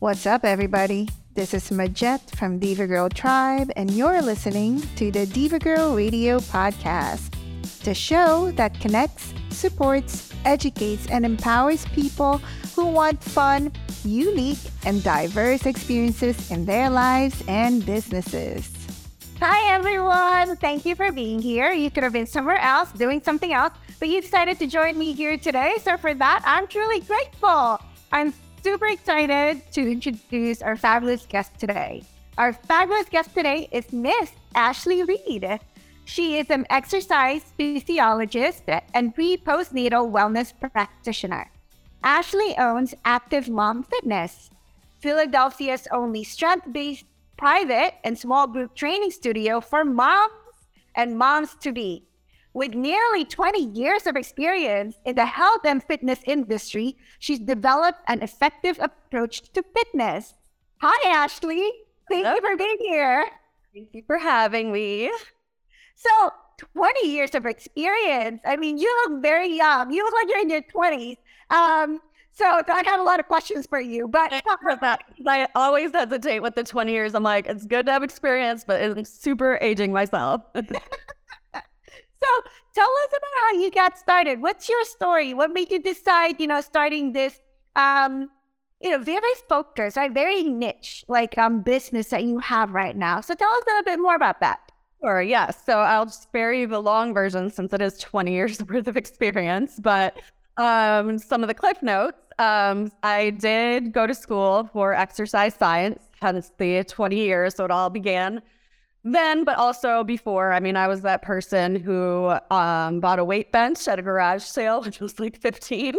What's up, everybody? This is Majet from Diva Girl Tribe, and you're listening to the Diva Girl Radio Podcast, the show that connects, supports, educates, and empowers people who want fun, unique, and diverse experiences in their lives and businesses. Hi, everyone. Thank you for being here. You could have been somewhere else doing something else, but you decided to join me here today. So, for that, I'm truly grateful. I'm super excited to introduce our fabulous guest today. Our fabulous guest today is Miss Ashley Reid. She is an exercise physiologist and pre postnatal wellness practitioner. Ashley owns Active Mom Fitness, Philadelphia's only strength based private and small group training studio for moms and moms to be. With nearly 20 years of experience in the health and fitness industry, she's developed an effective approach to fitness. Hi, Ashley. Thank Hello. you for being here. Thank you for having me. So, 20 years of experience. I mean, you look very young. You look like you're in your 20s. Um, so I got a lot of questions for you, but that. I always hesitate with the 20 years. I'm like, it's good to have experience, but I'm super aging myself. so tell us about how you got started. What's your story? What made you decide, you know, starting this, um, you know, very focused, right? Very niche, like um, business that you have right now. So tell us a little bit more about that. Sure, yes. So I'll just spare you the long version since it is 20 years worth of experience, but um, some of the cliff notes. Um, I did go to school for exercise science, hence the 20 years. So it all began then, but also before. I mean, I was that person who um, bought a weight bench at a garage sale, which was like 15.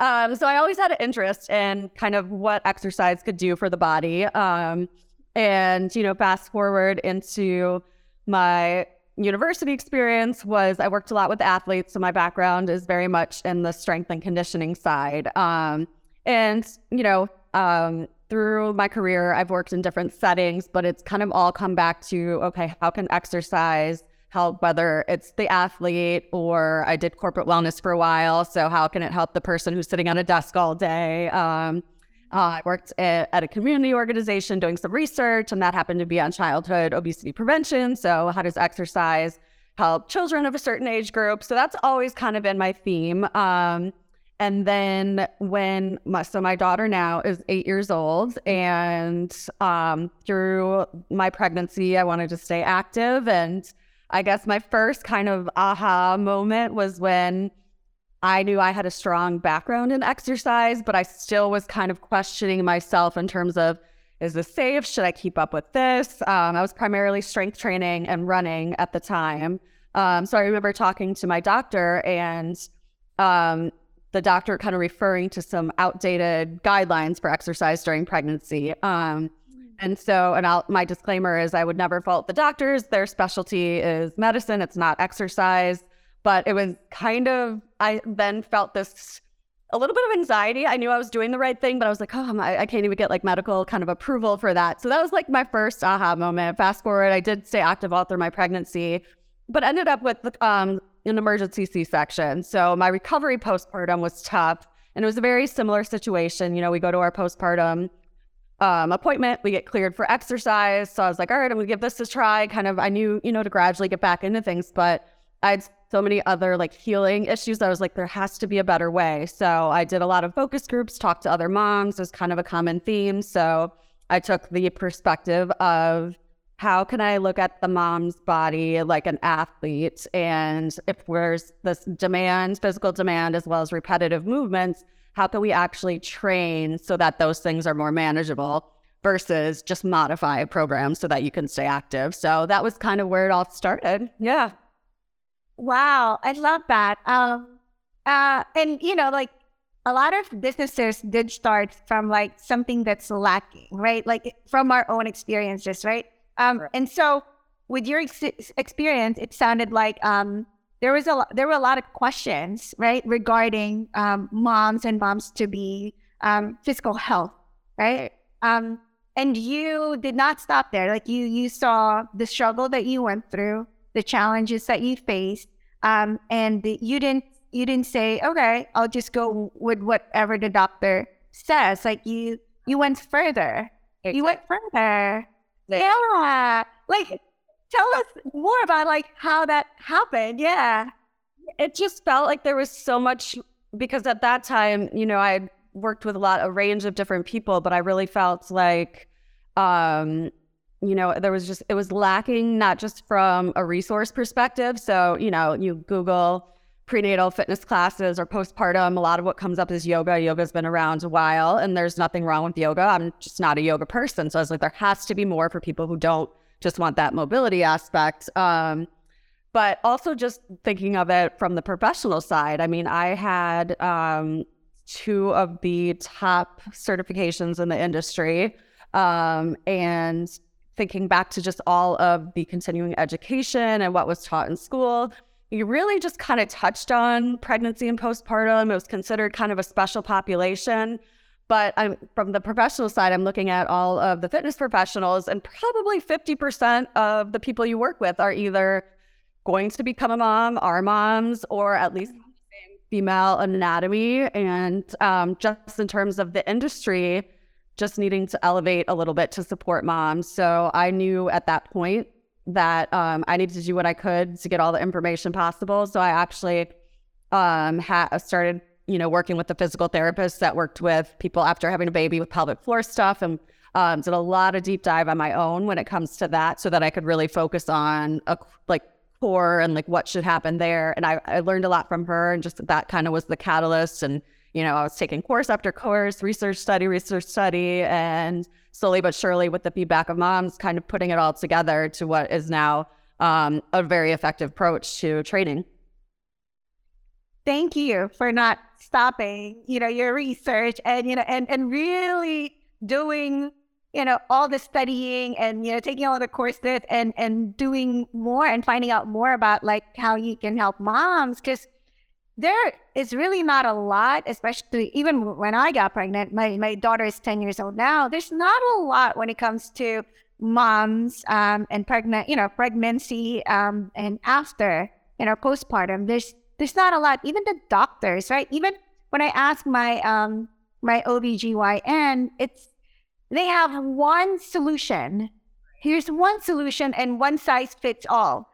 Um, so I always had an interest in kind of what exercise could do for the body. Um, and, you know, fast forward into my university experience was I worked a lot with athletes. So my background is very much in the strength and conditioning side. Um, and, you know, um, through my career, I've worked in different settings, but it's kind of all come back to okay, how can exercise help, whether it's the athlete or I did corporate wellness for a while. So, how can it help the person who's sitting on a desk all day? Um, uh, I worked at, at, a community organization doing some research, and that happened to be on childhood obesity prevention. So, how does exercise help children of a certain age group? So, that's always kind of been my theme. Um, and then when my, so my daughter now is eight years old, and um, through my pregnancy, I wanted to stay active. And I guess my first kind of aha moment was when I knew I had a strong background in exercise, but I still was kind of questioning myself in terms of is this safe? Should I keep up with this? Um, I was primarily strength training and running at the time. Um, so I remember talking to my doctor and um, the doctor kind of referring to some outdated guidelines for exercise during pregnancy. Um, and so, and I'll, my disclaimer is I would never fault the doctors. Their specialty is medicine, it's not exercise. But it was kind of, I then felt this a little bit of anxiety. I knew I was doing the right thing, but I was like, oh, I, I can't even get like medical kind of approval for that. So that was like my first aha moment. Fast forward, I did stay active all through my pregnancy, but ended up with um, an emergency C section. So my recovery postpartum was tough. And it was a very similar situation. You know, we go to our postpartum um, appointment, we get cleared for exercise. So I was like, all right, I'm gonna give this a try. Kind of, I knew, you know, to gradually get back into things, but I had so many other like healing issues. I was like, there has to be a better way. So I did a lot of focus groups, talked to other moms. it was kind of a common theme. So I took the perspective of how can I look at the mom's body like an athlete? And if there's this demand, physical demand, as well as repetitive movements, how can we actually train so that those things are more manageable versus just modify a program so that you can stay active? So that was kind of where it all started. Yeah. Wow, I love that. Um, uh, and you know, like a lot of businesses did start from like something that's lacking, right? Like from our own experiences, right? Um, right. and so with your ex- experience, it sounded like um, there was a there were a lot of questions, right, regarding um, moms and moms to be um, physical health, right? Um, and you did not stop there. Like you you saw the struggle that you went through the challenges that you faced, um, and the, you didn't you didn't say, okay, I'll just go with whatever the doctor says. Like you you went further. Exactly. You went further. Yeah. Like, tell us more about like how that happened. Yeah. It just felt like there was so much because at that time, you know, I worked with a lot, a range of different people, but I really felt like, um, you know, there was just, it was lacking not just from a resource perspective. So, you know, you Google prenatal fitness classes or postpartum, a lot of what comes up is yoga. Yoga's been around a while and there's nothing wrong with yoga. I'm just not a yoga person. So I was like, there has to be more for people who don't just want that mobility aspect. Um, but also just thinking of it from the professional side. I mean, I had um, two of the top certifications in the industry. Um, and thinking back to just all of the continuing education and what was taught in school, you really just kind of touched on pregnancy and postpartum. It was considered kind of a special population. But I'm from the professional side, I'm looking at all of the fitness professionals, and probably 50% of the people you work with are either going to become a mom, are moms, or at least female anatomy. And um, just in terms of the industry, just needing to elevate a little bit to support moms. So I knew at that point that um, I needed to do what I could to get all the information possible. So I actually um, ha- started, you know, working with the physical therapist that worked with people after having a baby with pelvic floor stuff and um, did a lot of deep dive on my own when it comes to that so that I could really focus on a, like core and like what should happen there. And I, I learned a lot from her and just that kind of was the catalyst. And, you know, I was taking course after course, research study, research study, and slowly but surely with the feedback of moms, kind of putting it all together to what is now um, a very effective approach to training. Thank you for not stopping, you know, your research and, you know, and, and really doing, you know, all the studying and, you know, taking all the courses and, and doing more and finding out more about like how you can help moms. Cause there is really not a lot, especially even when I got pregnant. My my daughter is ten years old now. There's not a lot when it comes to moms um, and pregnant, you know, pregnancy um, and after, you know, postpartum. There's there's not a lot. Even the doctors, right? Even when I ask my um my OBGYN, it's they have one solution. Here's one solution and one size fits all.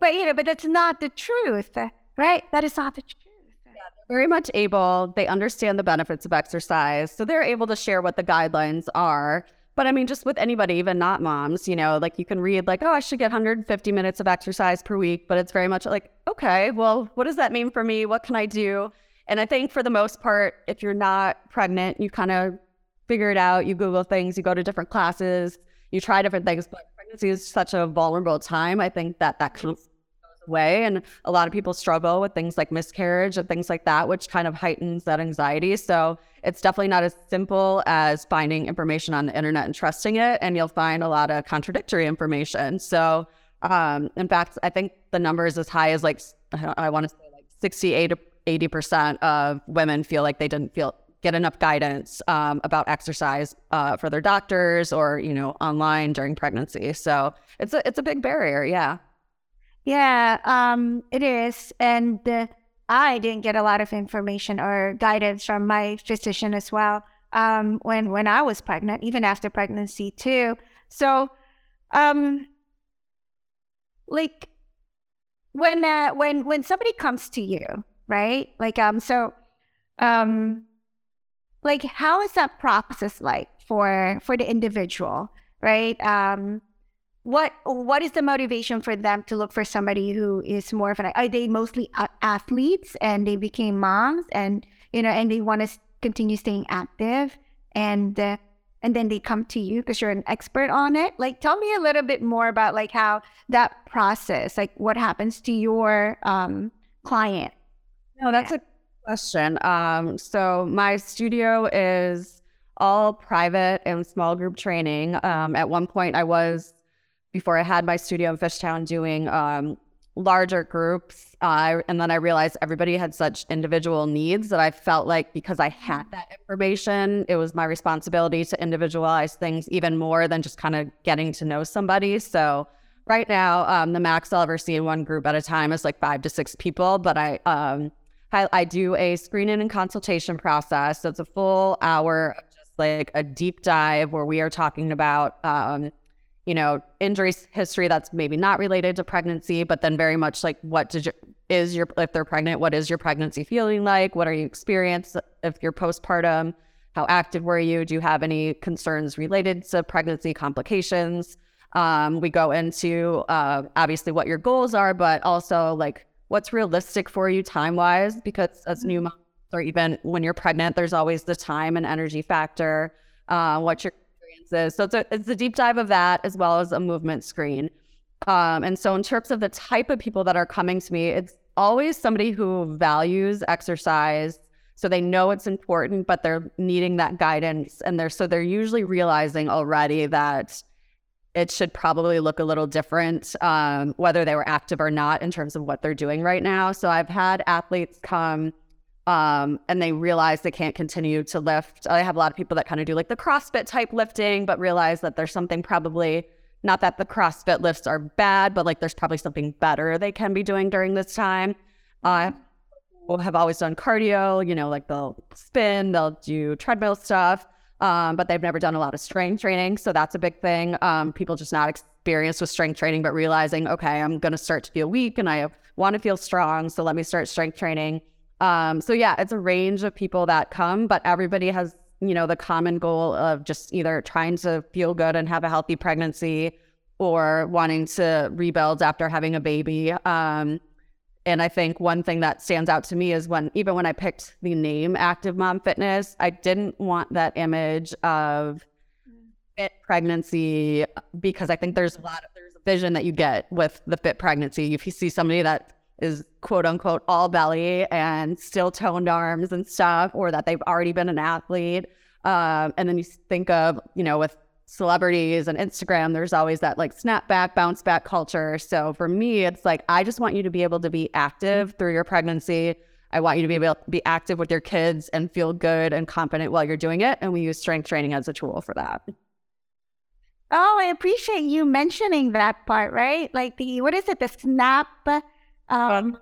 But you know, but that's not the truth right? That is not the truth. Yeah, very much able. They understand the benefits of exercise. So they're able to share what the guidelines are. But I mean, just with anybody, even not moms, you know, like you can read, like, oh, I should get 150 minutes of exercise per week. But it's very much like, okay, well, what does that mean for me? What can I do? And I think for the most part, if you're not pregnant, you kind of figure it out. You Google things, you go to different classes, you try different things. But pregnancy is such a vulnerable time. I think that that can way. And a lot of people struggle with things like miscarriage and things like that, which kind of heightens that anxiety. So it's definitely not as simple as finding information on the internet and trusting it. And you'll find a lot of contradictory information. So, um, in fact, I think the number is as high as like, I want to say like 68 to 80% of women feel like they didn't feel get enough guidance um, about exercise uh, for their doctors or you know online during pregnancy so it's a it's a big barrier yeah yeah, um, it is. And uh, I didn't get a lot of information or guidance from my physician as well um, when when I was pregnant, even after pregnancy too. So, um, like when uh, when when somebody comes to you, right? Like um, so um, like how is that process like for for the individual, right? Um, what what is the motivation for them to look for somebody who is more of an are they mostly athletes and they became moms and you know and they want to continue staying active and uh, and then they come to you because you're an expert on it? Like tell me a little bit more about like how that process like what happens to your um client. No that's a question. Um so my studio is all private and small group training. Um at one point i was before I had my studio in Fishtown doing um, larger groups. Uh, and then I realized everybody had such individual needs that I felt like because I had that information, it was my responsibility to individualize things even more than just kind of getting to know somebody. So right now, um, the max I'll ever see in one group at a time is like five to six people. But I, um, I, I do a screening and consultation process. So it's a full hour of just like a deep dive where we are talking about, um, you know, injury history that's maybe not related to pregnancy, but then very much like what did you, is your, if they're pregnant, what is your pregnancy feeling like? What are you experiencing if you're postpartum? How active were you? Do you have any concerns related to pregnancy complications? Um, we go into uh, obviously what your goals are, but also like what's realistic for you time wise, because as new moms, or even when you're pregnant, there's always the time and energy factor. Uh, what your experience is. So it's a, it's a deep dive of that as well as a movement screen. Um, and so in terms of the type of people that are coming to me, it's always somebody who values exercise. So they know it's important, but they're needing that guidance. And they're so they're usually realizing already that it should probably look a little different, um, whether they were active or not, in terms of what they're doing right now. So I've had athletes come um, and they realize they can't continue to lift. I have a lot of people that kind of do like the CrossFit type lifting, but realize that there's something probably not that the CrossFit lifts are bad, but like there's probably something better they can be doing during this time. Uh, have always done cardio, you know, like they'll spin, they'll do treadmill stuff um, but they've never done a lot of strength training. So that's a big thing. Um, people just not experienced with strength training, but realizing, okay, I'm going to start to feel weak and I want to feel strong. So let me start strength training. Um, so yeah, it's a range of people that come, but everybody has, you know, the common goal of just either trying to feel good and have a healthy pregnancy or wanting to rebuild after having a baby. Um, and I think one thing that stands out to me is when, even when I picked the name Active Mom Fitness, I didn't want that image of fit pregnancy because I think there's a lot of, there's a vision that you get with the fit pregnancy. If you see somebody that is quote unquote all belly and still toned arms and stuff, or that they've already been an athlete. Um, and then you think of, you know, with celebrities and Instagram, there's always that like snap back, bounce back culture. So for me, it's like, I just want you to be able to be active through your pregnancy. I want you to be able to be active with your kids and feel good and confident while you're doing it. And we use strength training as a tool for that. Oh, I appreciate you mentioning that part, right? Like the, what is it? The snap, um,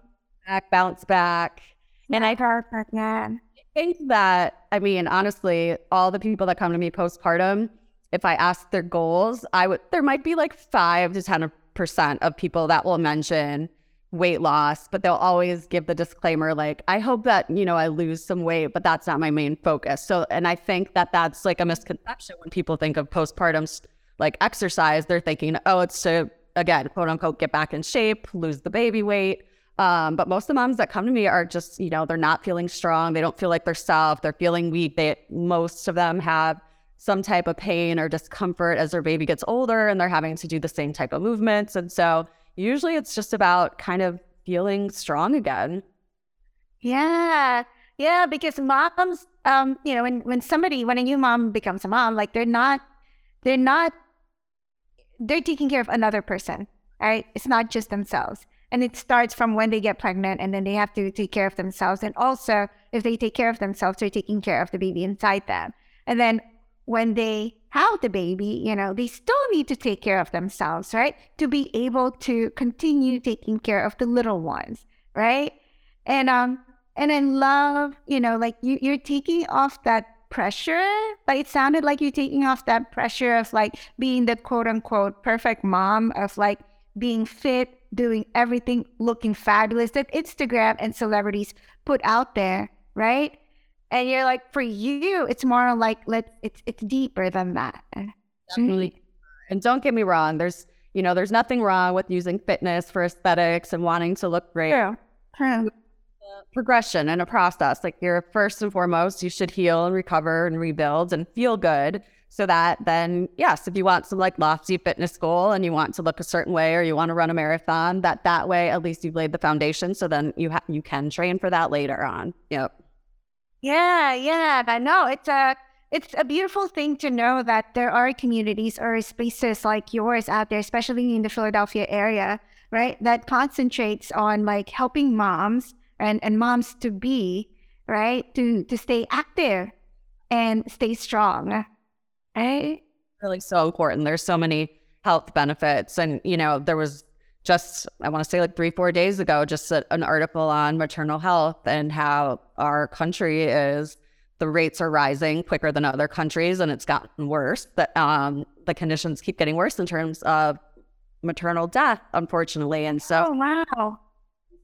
back, bounce back. And I heard that. I think that, I mean, honestly, all the people that come to me postpartum, if I ask their goals, I would there might be like five to ten percent of people that will mention weight loss, but they'll always give the disclaimer like, I hope that, you know, I lose some weight, but that's not my main focus. So, and I think that that's like a misconception when people think of postpartum like exercise, they're thinking, oh, it's to, again, quote unquote, get back in shape, lose the baby weight. Um, but most of the moms that come to me are just, you know, they're not feeling strong. They don't feel like they're self. They're feeling weak. They, most of them have some type of pain or discomfort as their baby gets older and they're having to do the same type of movements. And so usually it's just about kind of feeling strong again. Yeah. Yeah, because moms, um, you know, when, when somebody, when a new mom becomes a mom, like they're not, they're not, they're taking care of another person, right? It's not just themselves. And it starts from when they get pregnant and then they have to take care of themselves. And also, if they take care of themselves, they're taking care of the baby inside them. And then when they have the baby, you know, they still need to take care of themselves, right? To be able to continue taking care of the little ones, right? And um and I love, you know, like you you're taking off that pressure. but it sounded like you're taking off that pressure of like being the quote unquote perfect mom of like being fit, doing everything, looking fabulous that Instagram and celebrities put out there, right? and you're like for you it's more like let it's it's deeper than that Definitely. Mm-hmm. and don't get me wrong there's you know there's nothing wrong with using fitness for aesthetics and wanting to look great True. True. Progression and a process like you're first and foremost you should heal and recover and rebuild and feel good so that then yes if you want some like lofty fitness goal and you want to look a certain way or you want to run a marathon that that way at least you've laid the foundation so then you ha- you can train for that later on yep yeah, yeah, I know. It's a it's a beautiful thing to know that there are communities or spaces like yours out there, especially in the Philadelphia area, right? That concentrates on like helping moms and, and moms to be, right? To to stay active and stay strong. Right? Really so important. There's so many health benefits. And, you know, there was just I want to say like three four days ago, just a, an article on maternal health and how our country is the rates are rising quicker than other countries and it's gotten worse. That um, the conditions keep getting worse in terms of maternal death, unfortunately. And so, oh, wow.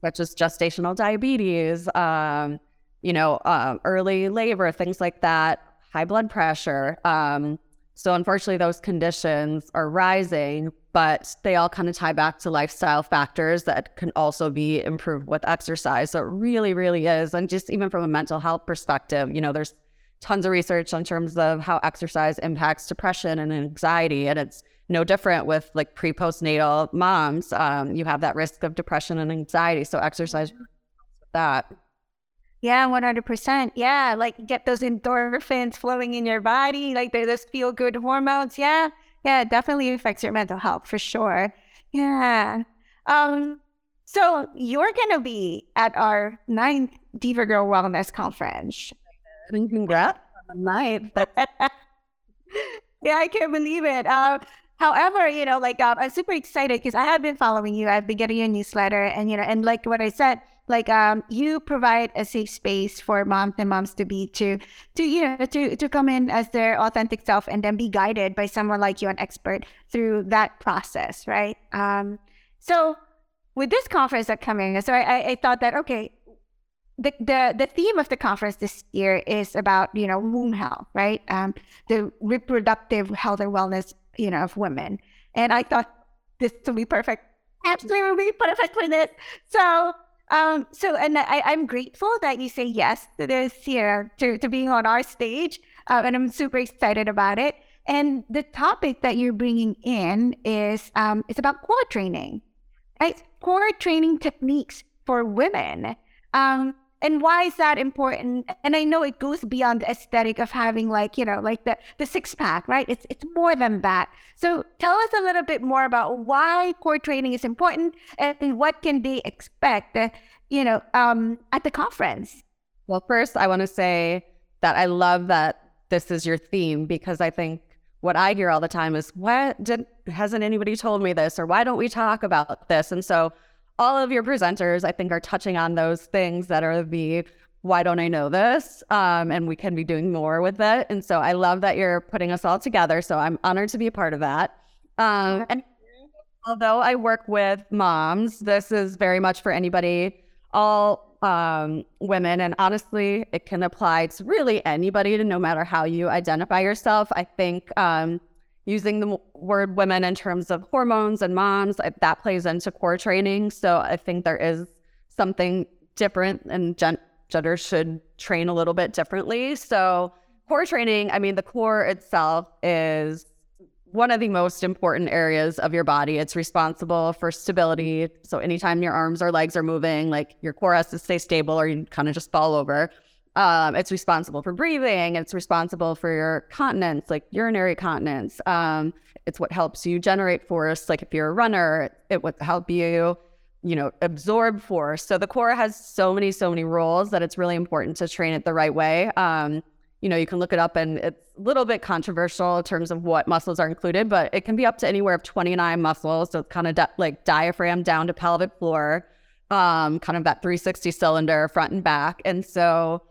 Such as gestational diabetes, um, you know, uh, early labor, things like that, high blood pressure. Um, so, unfortunately, those conditions are rising, but they all kind of tie back to lifestyle factors that can also be improved with exercise. So, it really, really is. And just even from a mental health perspective, you know, there's tons of research in terms of how exercise impacts depression and anxiety. And it's no different with like pre postnatal moms. Um, you have that risk of depression and anxiety. So, exercise that. Yeah, 100%. Yeah, like get those endorphins flowing in your body, like they're those feel good hormones. Yeah, yeah, it definitely affects your mental health for sure. Yeah. Um, so you're going to be at our ninth Diva Girl Wellness Conference. Congrats ninth. yeah, I can't believe it. Uh, however, you know, like um, I'm super excited because I have been following you. I've been getting your newsletter, and you know, and like what I said, like um you provide a safe space for moms and moms to be to to you know to to come in as their authentic self and then be guided by someone like you an expert through that process right um so with this conference that coming so i i thought that okay the, the the theme of the conference this year is about you know womb health right um the reproductive health and wellness you know of women and i thought this would be perfect absolutely perfect for this so um, so, and I, I'm grateful that you say yes to this here, to, to being on our stage. Uh, and I'm super excited about it. And the topic that you're bringing in is um, it's about core training, right? Core training techniques for women. Um, and why is that important and i know it goes beyond the aesthetic of having like you know like the the six pack right it's it's more than that so tell us a little bit more about why core training is important and what can they expect you know um at the conference well first i want to say that i love that this is your theme because i think what I hear all the time is, "What did hasn't anybody told me this?" or "Why don't we talk about this?" And so all of your presenters, I think, are touching on those things that are the why don't I know this? Um, and we can be doing more with it. And so I love that you're putting us all together. So I'm honored to be a part of that. Um, and although I work with moms, this is very much for anybody, all um, women. And honestly, it can apply to really anybody, no matter how you identify yourself. I think um, using the word women in terms of hormones and moms, that plays into core training. So I think there is something different and gen- gender should train a little bit differently. So core training, I mean, the core itself is one of the most important areas of your body. It's responsible for stability. So anytime your arms or legs are moving, like your core has to stay stable or you kind of just fall over. Um, it's responsible for breathing. It's responsible for your continence, like urinary continence. Um, it's what helps you generate force. Like if you're a runner, it would help you, you know, absorb force. So the core has so many, so many roles that it's really important to train it the right way. Um, you know, you can look it up and it's a little bit controversial in terms of what muscles are included, but it can be up to anywhere of 29 muscles. So it's kind of di- like diaphragm down to pelvic floor, um, kind of that 360 cylinder front and back. And so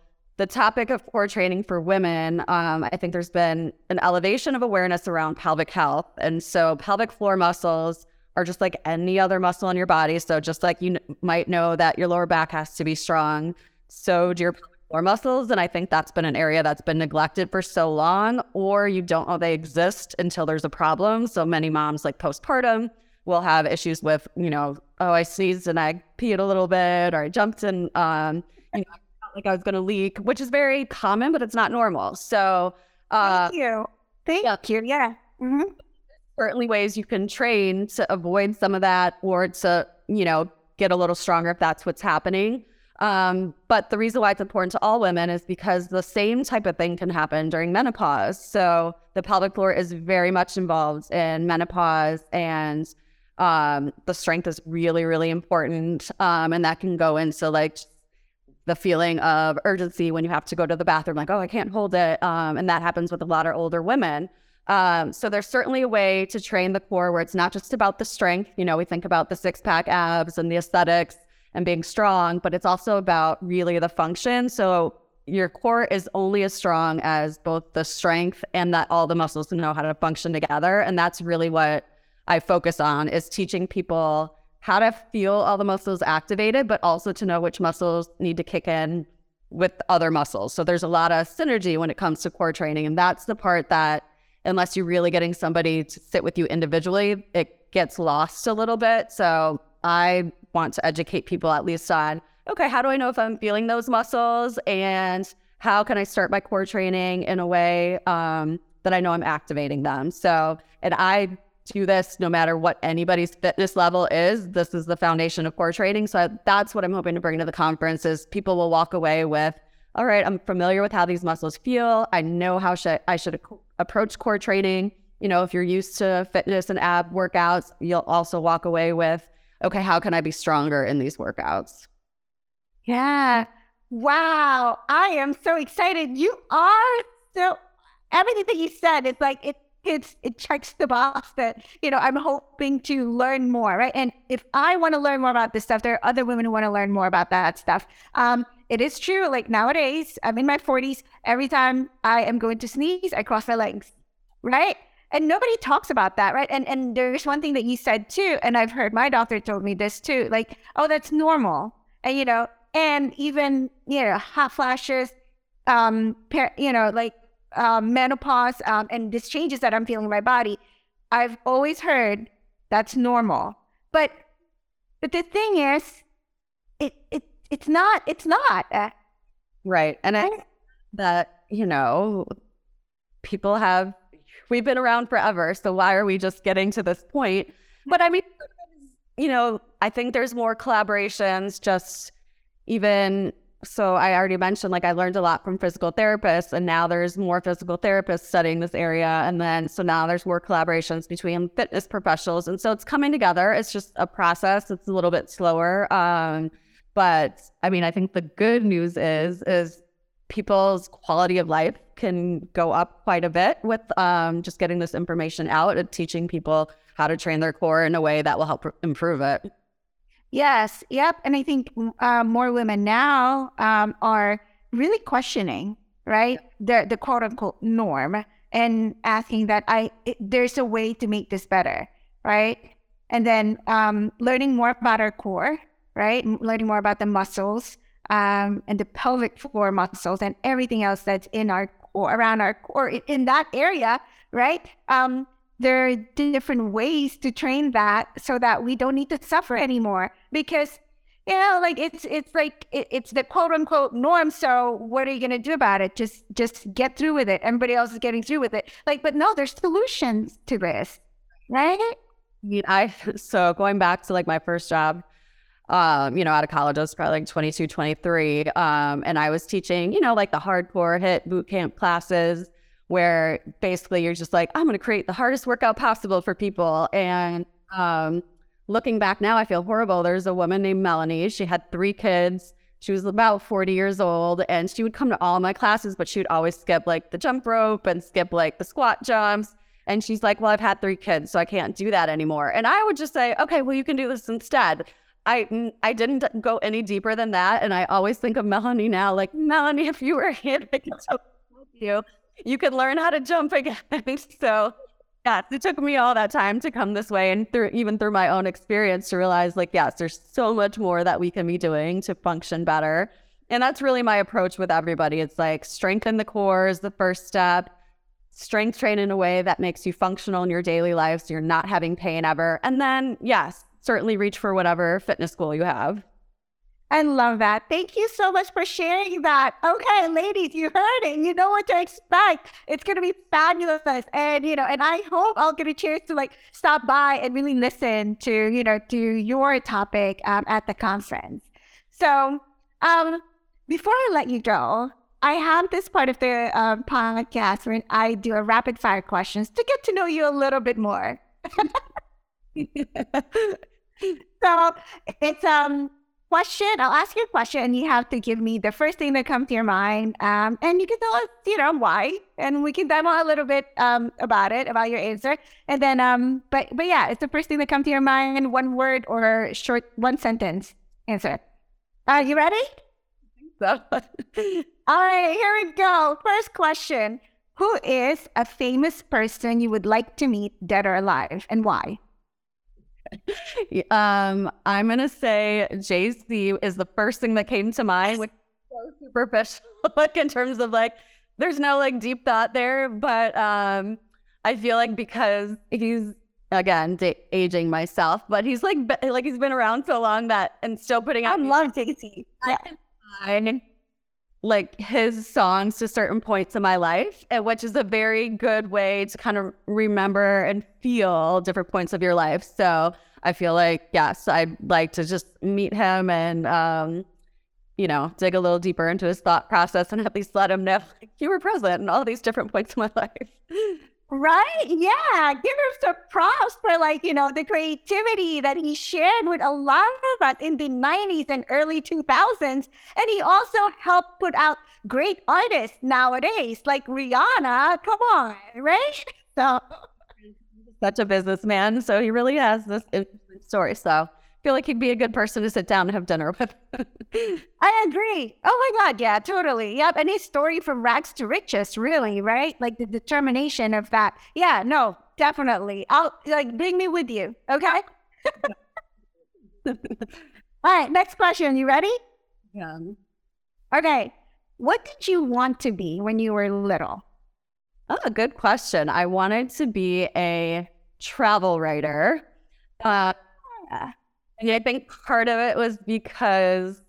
the topic of core training for women, um, I think there's been an elevation of awareness around pelvic health. And so, pelvic floor muscles are just like any other muscle in your body. So, just like you n- might know that your lower back has to be strong, so do your pelvic floor muscles. And I think that's been an area that's been neglected for so long, or you don't know they exist until there's a problem. So, many moms, like postpartum, will have issues with, you know, oh, I sneezed and I peed a little bit, or I jumped and, um, you know, like I was going to leak, which is very common, but it's not normal. So, uh, thank you. Thank yeah. you. Yeah. Mm-hmm. Certainly ways you can train to avoid some of that or to, you know, get a little stronger if that's what's happening. Um, but the reason why it's important to all women is because the same type of thing can happen during menopause. So the pelvic floor is very much involved in menopause and um, the strength is really, really important. Um, and that can go into like the feeling of urgency when you have to go to the bathroom, like, oh, I can't hold it. Um, and that happens with a lot of older women. Um, so there's certainly a way to train the core where it's not just about the strength. You know, we think about the six pack abs and the aesthetics and being strong, but it's also about really the function. So your core is only as strong as both the strength and that all the muscles know how to function together. And that's really what I focus on is teaching people how to feel all the muscles activated, but also to know which muscles need to kick in with other muscles. So there's a lot of synergy when it comes to core training. And that's the part that, unless you're really getting somebody to sit with you individually, it gets lost a little bit. So I want to educate people at least on okay, how do I know if I'm feeling those muscles? And how can I start my core training in a way um, that I know I'm activating them? So, and I do this no matter what anybody's fitness level is. This is the foundation of core training. So that's what I'm hoping to bring to the conference is people will walk away with, all right, I'm familiar with how these muscles feel. I know how sh- I should approach core training. You know, if you're used to fitness and ab workouts, you'll also walk away with, okay, how can I be stronger in these workouts? Yeah. Wow. I am so excited. You are so everything that you said, it's like it it's it checks the box that, you know, I'm hoping to learn more, right? And if I want to learn more about this stuff, there are other women who want to learn more about that stuff. Um, it is true, like nowadays, I'm in my 40s. Every time I am going to sneeze, I cross my legs, right? And nobody talks about that, right? And and there's one thing that you said too, and I've heard my doctor told me this too, like, oh, that's normal. And you know, and even you know hot flashes, um, you know like um, menopause, um, and these changes that I'm feeling in my body. I've always heard that's normal, but but the thing is, it it it's not. It's not. Uh, right, and I that you know people have we've been around forever, so why are we just getting to this point? But I mean, you know, I think there's more collaborations just even so I already mentioned like I learned a lot from physical therapists and now there's more physical therapists studying this area. And then so now there's more collaborations between fitness professionals. And so it's coming together. It's just a process. It's a little bit slower um, but I mean I think the good news is is people's quality of life can go up quite a bit with um, just getting this information out and teaching people how to train their core in a way that will help improve it. Yes. Yep. And I think uh, more women now um, are really questioning, right, the the quote unquote norm and asking that I it, there's a way to make this better, right? And then um, learning more about our core, right? Learning more about the muscles um, and the pelvic floor muscles and everything else that's in our core, around our core in that area, right? Um, there are different ways to train that so that we don't need to suffer anymore because you know like it's it's like it, it's the quote unquote norm. So what are you going to do about it? Just just get through with it. Everybody else is getting through with it. Like but no there's solutions to this right? I so going back to like my first job um, you know, out of college, I was probably like 22, 23. Um, and I was teaching, you know, like the hardcore HIIT boot camp classes where basically you're just like, I'm going to create the hardest workout possible for people. And um, looking back now, I feel horrible. There's a woman named Melanie. She had three kids. She was about 40 years old and she would come to all my classes, but she would always skip like the jump rope and skip like the squat jumps. And she's like, Well, I've had three kids, so I can't do that anymore. And I would just say, Okay, well, you can do this instead. I I didn't go any deeper than that. And I always think of Melanie now, like, Melanie, if you were here, I could help you you could learn how to jump again. so yeah, it took me all that time to come this way and through even through my own experience to realize like, yes, there's so much more that we can be doing to function better. And that's really my approach with everybody. It's like strengthen the core is the first step. Strength train in a way that makes you functional in your daily life so you're not having pain ever. And then, yes, certainly reach for whatever fitness goal you have. I love that. Thank you so much for sharing that. Okay, ladies, you heard it. You know what to expect. It's going to be fabulous. And, you know, and I hope I'll get a chance to like stop by and really listen to, you know, to your topic um, at the conference. So, um, before I let you go, I have this part of the um, podcast where I do a rapid fire questions to get to know you a little bit more. so it's um question. I'll ask you a question, and you have to give me the first thing that comes to your mind. Um, and you can tell us, you know, why, and we can demo a little bit um, about it, about your answer. And then, um, but but yeah, it's the first thing that comes to your mind, one word or short, one sentence answer. Are uh, you ready? So, all right, here we go. First question Who is a famous person you would like to meet, dead or alive, and why? um, I'm gonna say Jay Z is the first thing that came to mind, which so superficial, like in terms of like, there's no like deep thought there, but um, I feel like because he's again aging myself, but he's like be- like he's been around so long that and still putting out. I love Jay Z. Yeah. Like his songs to certain points in my life, and which is a very good way to kind of remember and feel different points of your life. So I feel like yes, I'd like to just meet him and um, you know dig a little deeper into his thought process and at least let him know like, you were present in all these different points of my life. Right? Yeah. Give him some props for like, you know, the creativity that he shared with a lot of us in the 90s and early 2000s. And he also helped put out great artists nowadays, like Rihanna. Come on, right? So such a businessman. So he really has this story. So feel like he'd be a good person to sit down and have dinner with. I agree. Oh my God. Yeah, totally. Yep. And his story from rags to riches, really, right? Like the determination of that. Yeah, no, definitely. I'll like bring me with you. Okay. All right. Next question. You ready? Yeah. Okay. What did you want to be when you were little? Oh, good question. I wanted to be a travel writer. Uh, and I think part of it was because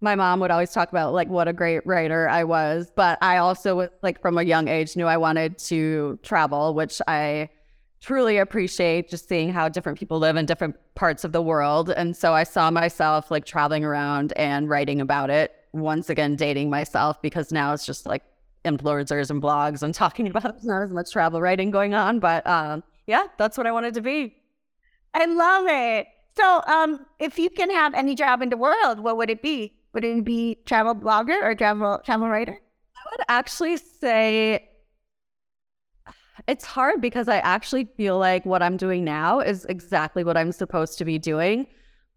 my mom would always talk about like what a great writer I was, but I also like from a young age knew I wanted to travel, which I truly appreciate just seeing how different people live in different parts of the world. And so I saw myself like traveling around and writing about it. Once again, dating myself because now it's just like influencers and blogs and talking about it. not as much travel writing going on. But um, yeah, that's what I wanted to be. I love it. So, um, if you can have any job in the world, what would it be? Would it be travel blogger or travel travel writer? I would actually say it's hard because I actually feel like what I'm doing now is exactly what I'm supposed to be doing.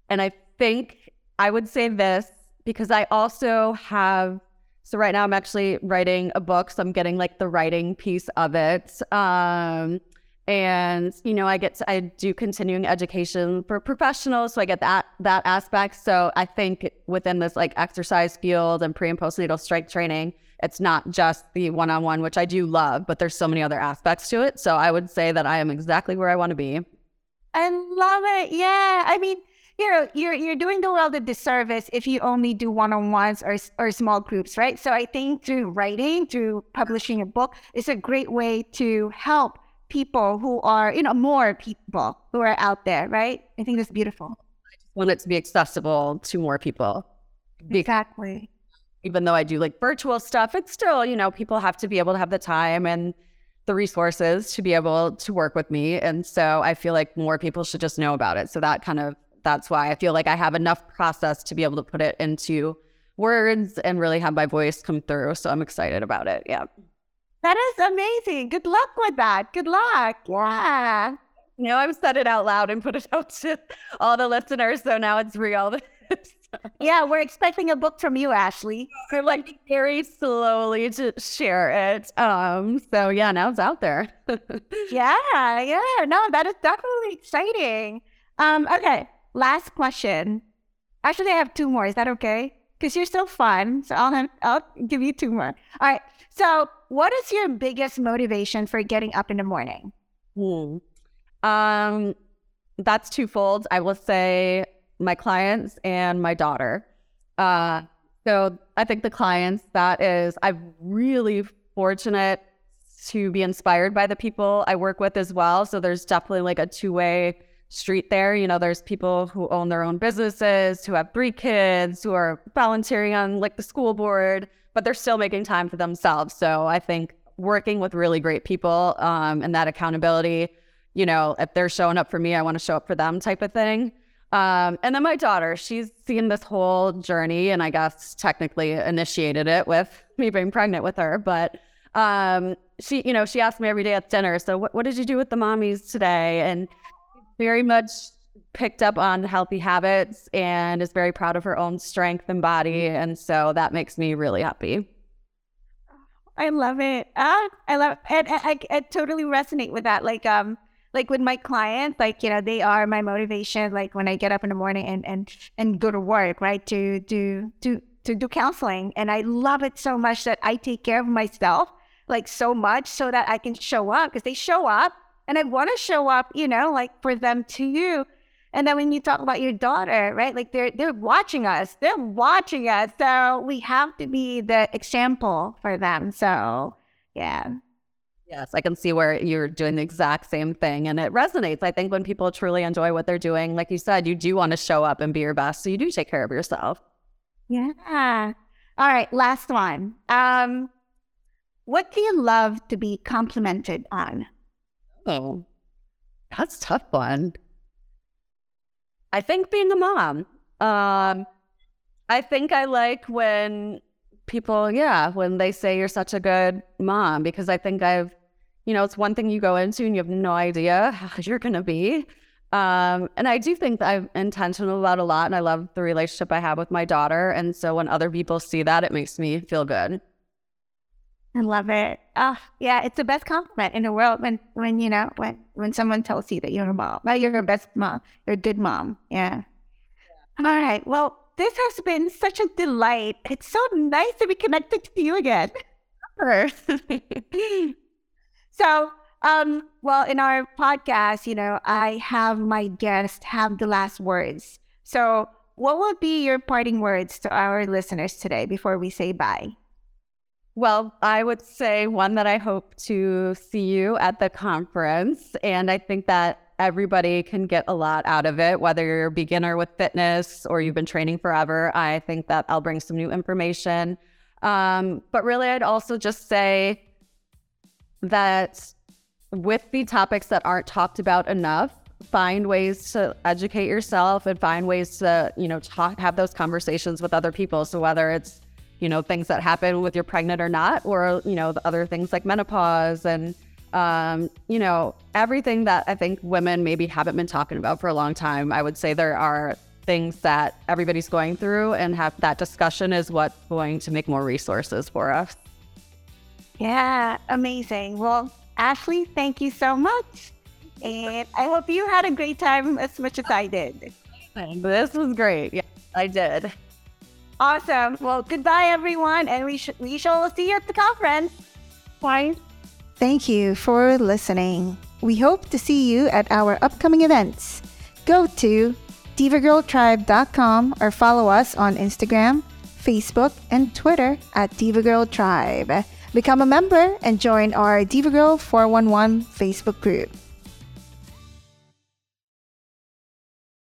And I think I would say this because I also have so right now I'm actually writing a book, so I'm getting like the writing piece of it. Um and you know i get to, i do continuing education for professionals so i get that that aspect. So i think within this like exercise field and pre and postnatal strength training it's not just the one-on-one which i do love but there's so many other aspects to it. So i would say that i am exactly where i want to be. I love it. Yeah. I mean you know you're you're doing the world a disservice if you only do one-on-ones or or small groups right? So i think through writing through publishing a book is a great way to help people who are, you know, more people who are out there, right? I think that's beautiful. I just want it to be accessible to more people. Exactly. Even though I do like virtual stuff, it's still, you know, people have to be able to have the time and the resources to be able to work with me. And so I feel like more people should just know about it. So that kind of, that's why I feel like I have enough process to be able to put it into words and really have my voice come through. So I'm excited about it. Yeah. That is amazing. Good luck with that. Good luck. Yeah. You know, I've said it out loud and put it out to all the listeners. So now it's real. yeah, we're expecting a book from you, Ashley. We're like very slowly to share it. Um, so yeah, now it's out there. yeah, yeah. No, that is definitely exciting. Um, okay. Last question. Actually, I have two more. Is that okay? Because you're so fun. So I'll I'll give you two more. All right. So, what is your biggest motivation for getting up in the morning? Hmm. Um, that's twofold. I will say my clients and my daughter. Uh, so I think the clients, that is, I'm really fortunate to be inspired by the people I work with as well. So there's definitely like a two way street there. You know, there's people who own their own businesses, who have three kids, who are volunteering on like the school board but they're still making time for themselves. So I think working with really great people um, and that accountability, you know, if they're showing up for me, I want to show up for them type of thing. Um, and then my daughter, she's seen this whole journey and I guess technically initiated it with me being pregnant with her. But um, she, you know, she asked me every day at dinner, so what, what did you do with the mommies today? And very much picked up on healthy habits and is very proud of her own strength and body. And so that makes me really happy. I love it. Ah, I love it. I, I, I totally resonate with that. Like, um, like with my clients, like, you know, they are my motivation. Like when I get up in the morning and, and, and go to work, right. To, to, to, to do counseling. And I love it so much that I take care of myself like so much so that I can show up because they show up and I want to show up, you know, like for them too. And then when you talk about your daughter, right? Like they're they're watching us. They're watching us. So we have to be the example for them. So yeah. Yes, I can see where you're doing the exact same thing and it resonates. I think when people truly enjoy what they're doing, like you said, you do want to show up and be your best. So you do take care of yourself. Yeah. All right, last one. Um what do you love to be complimented on? Oh. That's tough one. I think being a mom. Um, I think I like when people, yeah, when they say you're such a good mom, because I think I've, you know, it's one thing you go into and you have no idea how you're going to be. Um, and I do think that I'm intentional about a lot, and I love the relationship I have with my daughter. And so when other people see that, it makes me feel good. I love it. Oh, yeah, it's the best compliment in the world when, when you know, when when someone tells you that you're a mom. Well, you're a best mom. You're a good mom. Yeah. yeah. All right. Well, this has been such a delight. It's so nice to be connected to you again. so, um, well, in our podcast, you know, I have my guest have the last words. So, what would be your parting words to our listeners today before we say bye? Well, I would say one that I hope to see you at the conference. And I think that everybody can get a lot out of it, whether you're a beginner with fitness or you've been training forever. I think that I'll bring some new information. Um, but really, I'd also just say that with the topics that aren't talked about enough, find ways to educate yourself and find ways to, you know, talk, have those conversations with other people. So whether it's you know, things that happen with you're pregnant or not, or, you know, the other things like menopause and, um, you know, everything that I think women maybe haven't been talking about for a long time. I would say there are things that everybody's going through and have that discussion is what's going to make more resources for us. Yeah, amazing. Well, Ashley, thank you so much. And I hope you had a great time as much as I did. This was great. Yeah, I did. Awesome. Well, goodbye, everyone, and we, sh- we shall see you at the conference. Bye. Thank you for listening. We hope to see you at our upcoming events. Go to divagirltribe.com or follow us on Instagram, Facebook, and Twitter at divagirltribe. Become a member and join our Diva Girl 411 Facebook group.